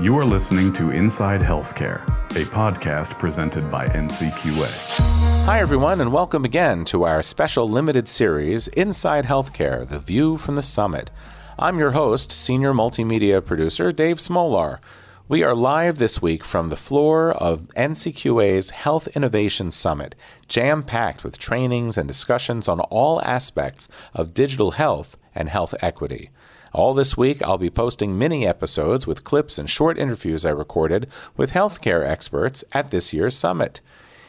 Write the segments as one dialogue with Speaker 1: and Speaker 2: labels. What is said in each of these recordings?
Speaker 1: You are listening to Inside Healthcare, a podcast presented by NCQA.
Speaker 2: Hi, everyone, and welcome again to our special limited series, Inside Healthcare The View from the Summit. I'm your host, Senior Multimedia Producer Dave Smolar. We are live this week from the floor of NCQA's Health Innovation Summit, jam packed with trainings and discussions on all aspects of digital health and health equity. All this week, I'll be posting mini episodes with clips and short interviews I recorded with healthcare experts at this year's summit.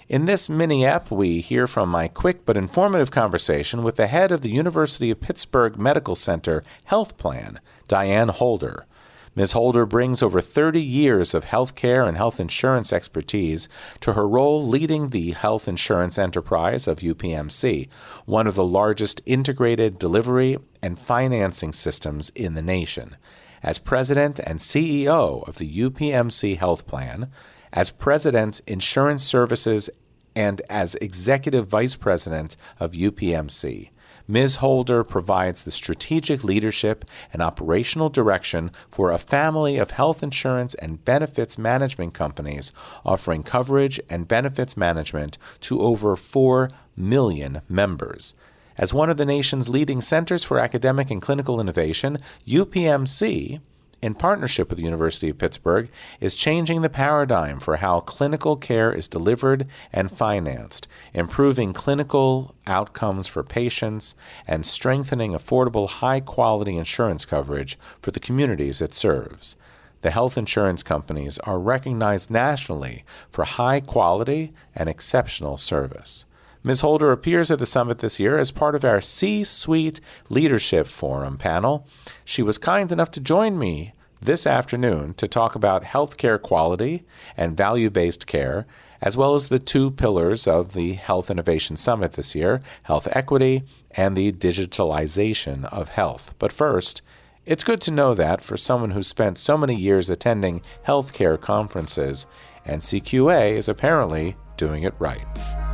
Speaker 2: In this mini app, we hear from my quick but informative conversation with the head of the University of Pittsburgh Medical Center Health Plan, Diane Holder. Ms. Holder brings over 30 years of healthcare and health insurance expertise to her role leading the health insurance enterprise of UPMC, one of the largest integrated delivery and financing systems in the nation. As president and CEO of the UPMC Health Plan, as president, Insurance Services, and as executive vice president of UPMC. Ms. Holder provides the strategic leadership and operational direction for a family of health insurance and benefits management companies offering coverage and benefits management to over 4 million members. As one of the nation's leading centers for academic and clinical innovation, UPMC in partnership with the University of Pittsburgh, is changing the paradigm for how clinical care is delivered and financed, improving clinical outcomes for patients, and strengthening affordable, high quality insurance coverage for the communities it serves. The health insurance companies are recognized nationally for high quality and exceptional service. Ms. Holder appears at the summit this year as part of our C Suite Leadership Forum panel. She was kind enough to join me this afternoon to talk about healthcare quality and value based care, as well as the two pillars of the Health Innovation Summit this year health equity and the digitalization of health. But first, it's good to know that for someone who spent so many years attending healthcare conferences, NCQA is apparently doing it right.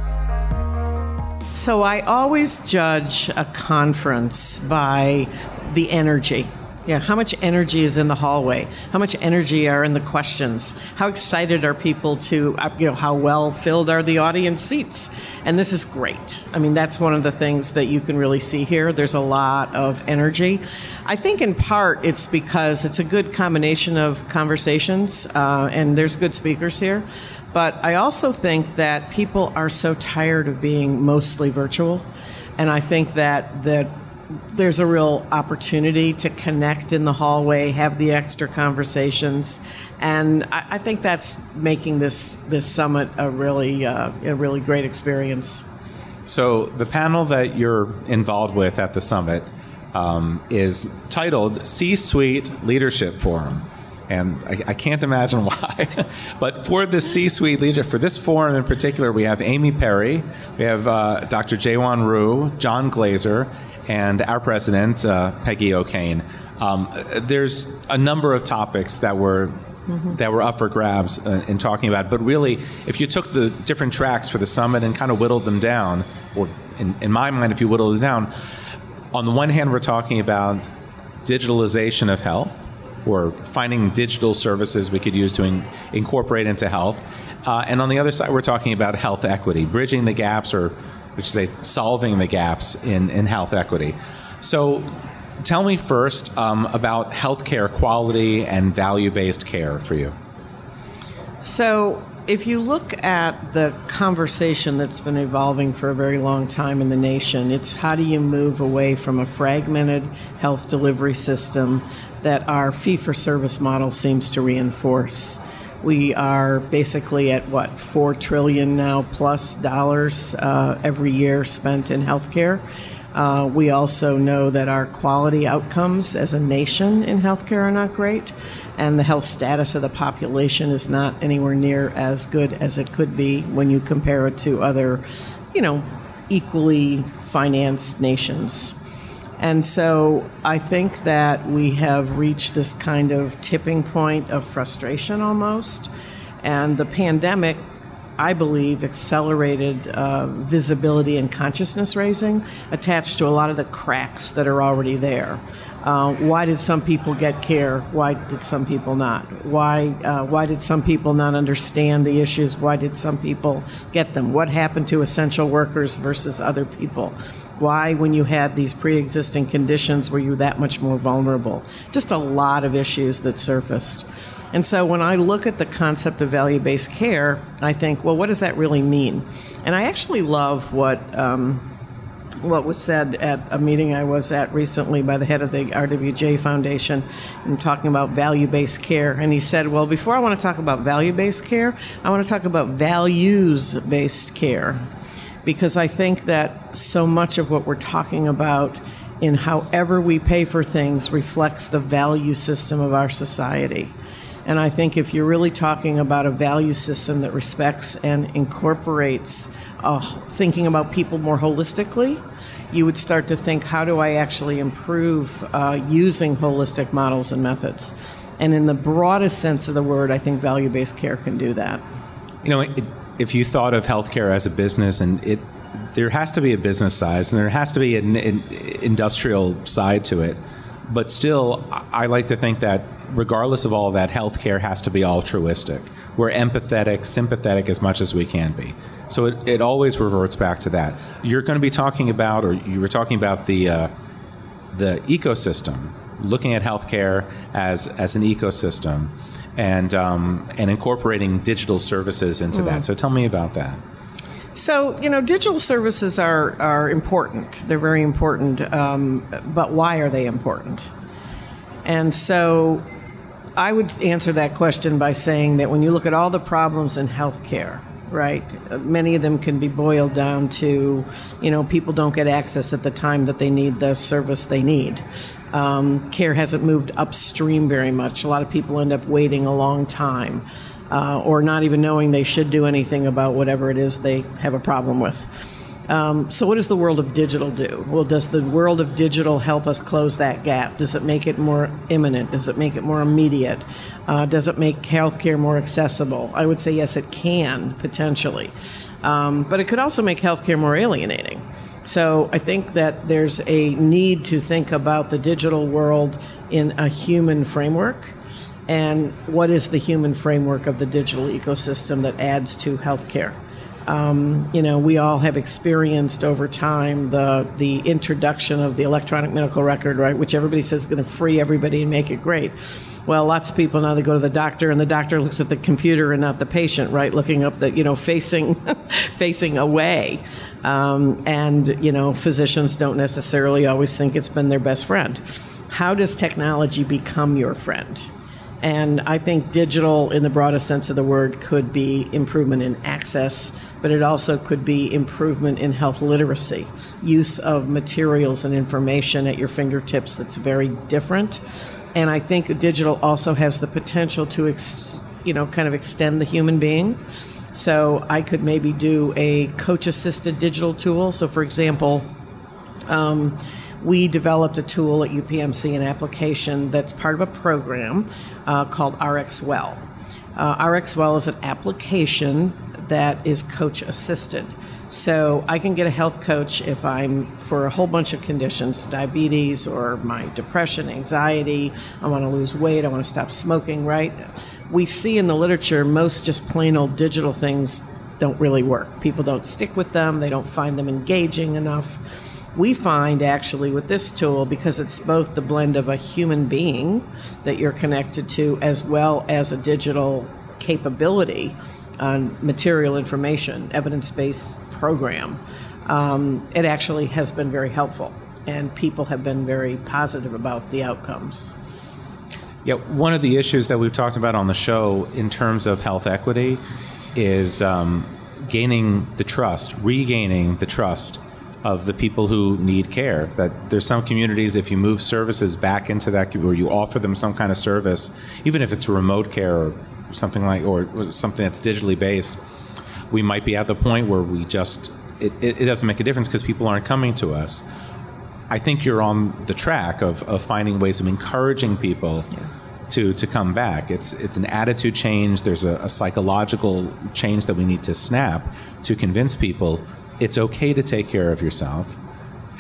Speaker 3: So I always judge a conference by the energy. Yeah, how much energy is in the hallway? How much energy are in the questions? How excited are people to, uh, you know, how well filled are the audience seats? And this is great. I mean, that's one of the things that you can really see here. There's a lot of energy. I think in part it's because it's a good combination of conversations, uh, and there's good speakers here. But I also think that people are so tired of being mostly virtual. And I think that, that there's a real opportunity to connect in the hallway, have the extra conversations, and I, I think that's making this this summit a really uh, a really great experience.
Speaker 2: So the panel that you're involved with at the summit um, is titled C-Suite Leadership Forum and I, I, can't imagine why. but for the C-suite leadership, for this forum in particular, we have Amy Perry, we have uh, Dr. Jaewon Ryu, John Glazer, and our president, uh, Peggy O'Kane. Um, there's a number of topics that were mm-hmm. that were up for grabs uh, in talking about. But really, if you took the different tracks for the summit and kind of whittled them down, or in, in my mind, if you whittled it down, on the one hand, we're talking about digitalization of health or finding digital services we could use to in, incorporate into health. Uh, and on the other side, we're talking about health equity, bridging the gaps or, which is say, solving the gaps in, in health equity. So, tell me first um, about healthcare quality and value based care for you.
Speaker 3: So, if you look at the conversation that's been evolving for a very long time in the nation, it's how do you move away from a fragmented health delivery system that our fee for service model seems to reinforce. We are basically at what, 4 trillion now plus dollars uh, every year spent in healthcare. Uh, we also know that our quality outcomes as a nation in healthcare are not great, and the health status of the population is not anywhere near as good as it could be when you compare it to other, you know, equally financed nations. And so I think that we have reached this kind of tipping point of frustration almost. And the pandemic, I believe, accelerated uh, visibility and consciousness raising attached to a lot of the cracks that are already there. Uh, why did some people get care? Why did some people not? Why uh, why did some people not understand the issues? Why did some people get them? What happened to essential workers versus other people? Why, when you had these pre-existing conditions, were you that much more vulnerable? Just a lot of issues that surfaced. And so when I look at the concept of value based care, I think, well, what does that really mean? And I actually love what. Um, what was said at a meeting I was at recently by the head of the RWJ Foundation and talking about value based care. And he said, Well, before I want to talk about value based care, I want to talk about values based care. Because I think that so much of what we're talking about in however we pay for things reflects the value system of our society. And I think if you're really talking about a value system that respects and incorporates uh, thinking about people more holistically, you would start to think, how do I actually improve uh, using holistic models and methods? And in the broadest sense of the word, I think value based care can do that.
Speaker 2: You know, it, if you thought of healthcare as a business, and it there has to be a business size and there has to be an, an industrial side to it, but still, I like to think that regardless of all that, healthcare has to be altruistic. We're empathetic, sympathetic as much as we can be. So it, it always reverts back to that. You're going to be talking about, or you were talking about the uh, the ecosystem, looking at healthcare as as an ecosystem, and um, and incorporating digital services into mm. that. So tell me about that.
Speaker 3: So you know, digital services are are important. They're very important. Um, but why are they important? And so I would answer that question by saying that when you look at all the problems in healthcare, right, many of them can be boiled down to, you know, people don't get access at the time that they need the service they need. Um, care hasn't moved upstream very much. A lot of people end up waiting a long time. Uh, or not even knowing they should do anything about whatever it is they have a problem with. Um, so, what does the world of digital do? Well, does the world of digital help us close that gap? Does it make it more imminent? Does it make it more immediate? Uh, does it make healthcare more accessible? I would say yes, it can potentially, um, but it could also make healthcare more alienating. So, I think that there's a need to think about the digital world in a human framework and what is the human framework of the digital ecosystem that adds to healthcare. Um, you know, we all have experienced over time the the introduction of the electronic medical record, right? Which everybody says is going to free everybody and make it great. Well, lots of people now they go to the doctor and the doctor looks at the computer and not the patient, right? Looking up the you know facing facing away, um, and you know physicians don't necessarily always think it's been their best friend. How does technology become your friend? And I think digital, in the broadest sense of the word, could be improvement in access but it also could be improvement in health literacy, use of materials and information at your fingertips that's very different. And I think digital also has the potential to, ex, you know, kind of extend the human being. So I could maybe do a coach assisted digital tool. So, for example, um, we developed a tool at UPMC, an application that's part of a program uh, called RX Well. Uh, RX Well is an application that is coach assisted. So I can get a health coach if I'm for a whole bunch of conditions, diabetes or my depression, anxiety, I want to lose weight, I want to stop smoking, right? We see in the literature most just plain old digital things don't really work. People don't stick with them, they don't find them engaging enough. We find actually with this tool, because it's both the blend of a human being that you're connected to as well as a digital capability, on material information, evidence based program, um, it actually has been very helpful. And people have been very positive about the outcomes.
Speaker 2: Yeah, one of the issues that we've talked about on the show in terms of health equity is um, gaining the trust, regaining the trust of the people who need care. That there's some communities, if you move services back into that, or you offer them some kind of service, even if it's remote care or something like, or something that's digitally based, we might be at the point where we just it, it, it doesn't make a difference because people aren't coming to us. I think you're on the track of, of finding ways of encouraging people yeah. to to come back. It's it's an attitude change. There's a, a psychological change that we need to snap to convince people it's okay to take care of yourself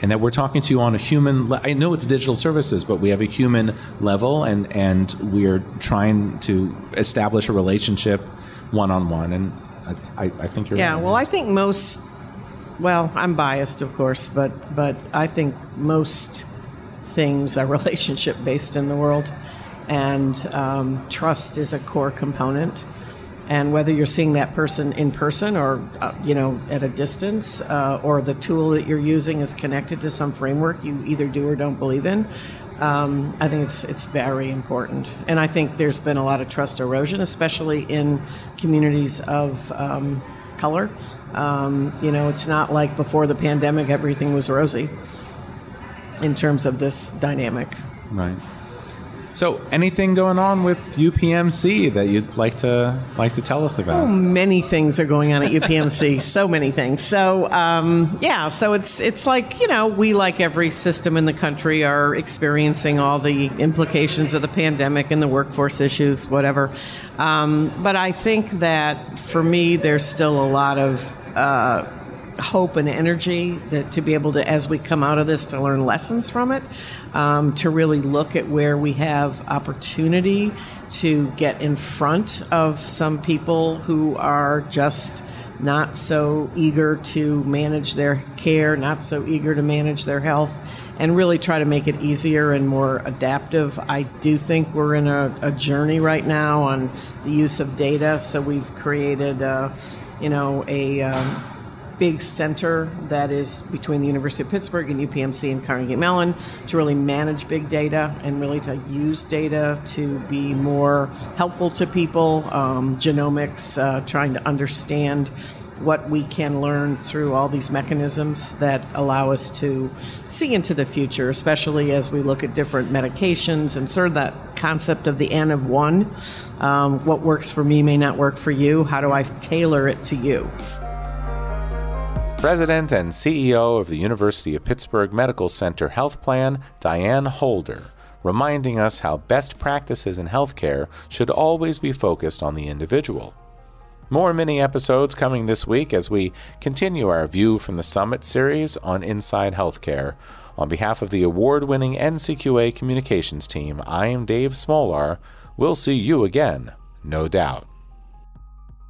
Speaker 2: and that we're talking to you on a human. Le- I know it's digital services, but we have a human level, and and we're trying to establish a relationship one on one. And I, I think you're
Speaker 3: yeah.
Speaker 2: right.
Speaker 3: Well, I think most. Well, I'm biased, of course, but but I think most things are relationship based in the world, and um, trust is a core component. And whether you're seeing that person in person or uh, you know at a distance, uh, or the tool that you're using is connected to some framework you either do or don't believe in, um, I think it's it's very important. And I think there's been a lot of trust erosion, especially in communities of um, color. Um, you know, it's not like before the pandemic everything was rosy in terms of this dynamic.
Speaker 2: Right. So, anything going on with UPMC that you'd like to like to tell us about?
Speaker 3: Oh, many things are going on at UPMC. so many things. So um, yeah, so it's it's like you know we like every system in the country are experiencing all the implications of the pandemic and the workforce issues, whatever. Um, but I think that for me, there's still a lot of uh, hope and energy that to be able to, as we come out of this, to learn lessons from it, um, to really look at where we have opportunity to get in front of some people who are just not so eager to manage their care, not so eager to manage their health, and really try to make it easier and more adaptive. I do think we're in a, a journey right now on the use of data, so we've created, uh, you know, a um, big center that is between the University of Pittsburgh and UPMC and Carnegie Mellon to really manage big data and really to use data to be more helpful to people. Um, genomics, uh, trying to understand what we can learn through all these mechanisms that allow us to see into the future, especially as we look at different medications and sort of that concept of the N of one. Um, what works for me may not work for you. How do I tailor it to you?
Speaker 2: President and CEO of the University of Pittsburgh Medical Center Health Plan, Diane Holder, reminding us how best practices in healthcare should always be focused on the individual. More mini episodes coming this week as we continue our View from the Summit series on Inside Healthcare. On behalf of the award winning NCQA communications team, I am Dave Smolar. We'll see you again, no doubt.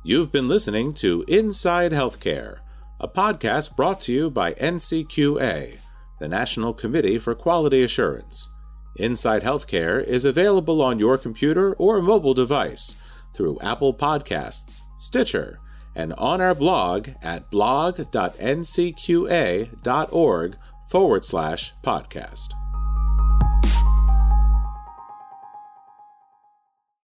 Speaker 2: You've been listening to Inside Healthcare a podcast brought to you by NCQA, the National Committee for Quality Assurance. Inside Healthcare is available on your computer or mobile device through Apple Podcasts, Stitcher, and on our blog at blog.ncqa.org forward slash podcast.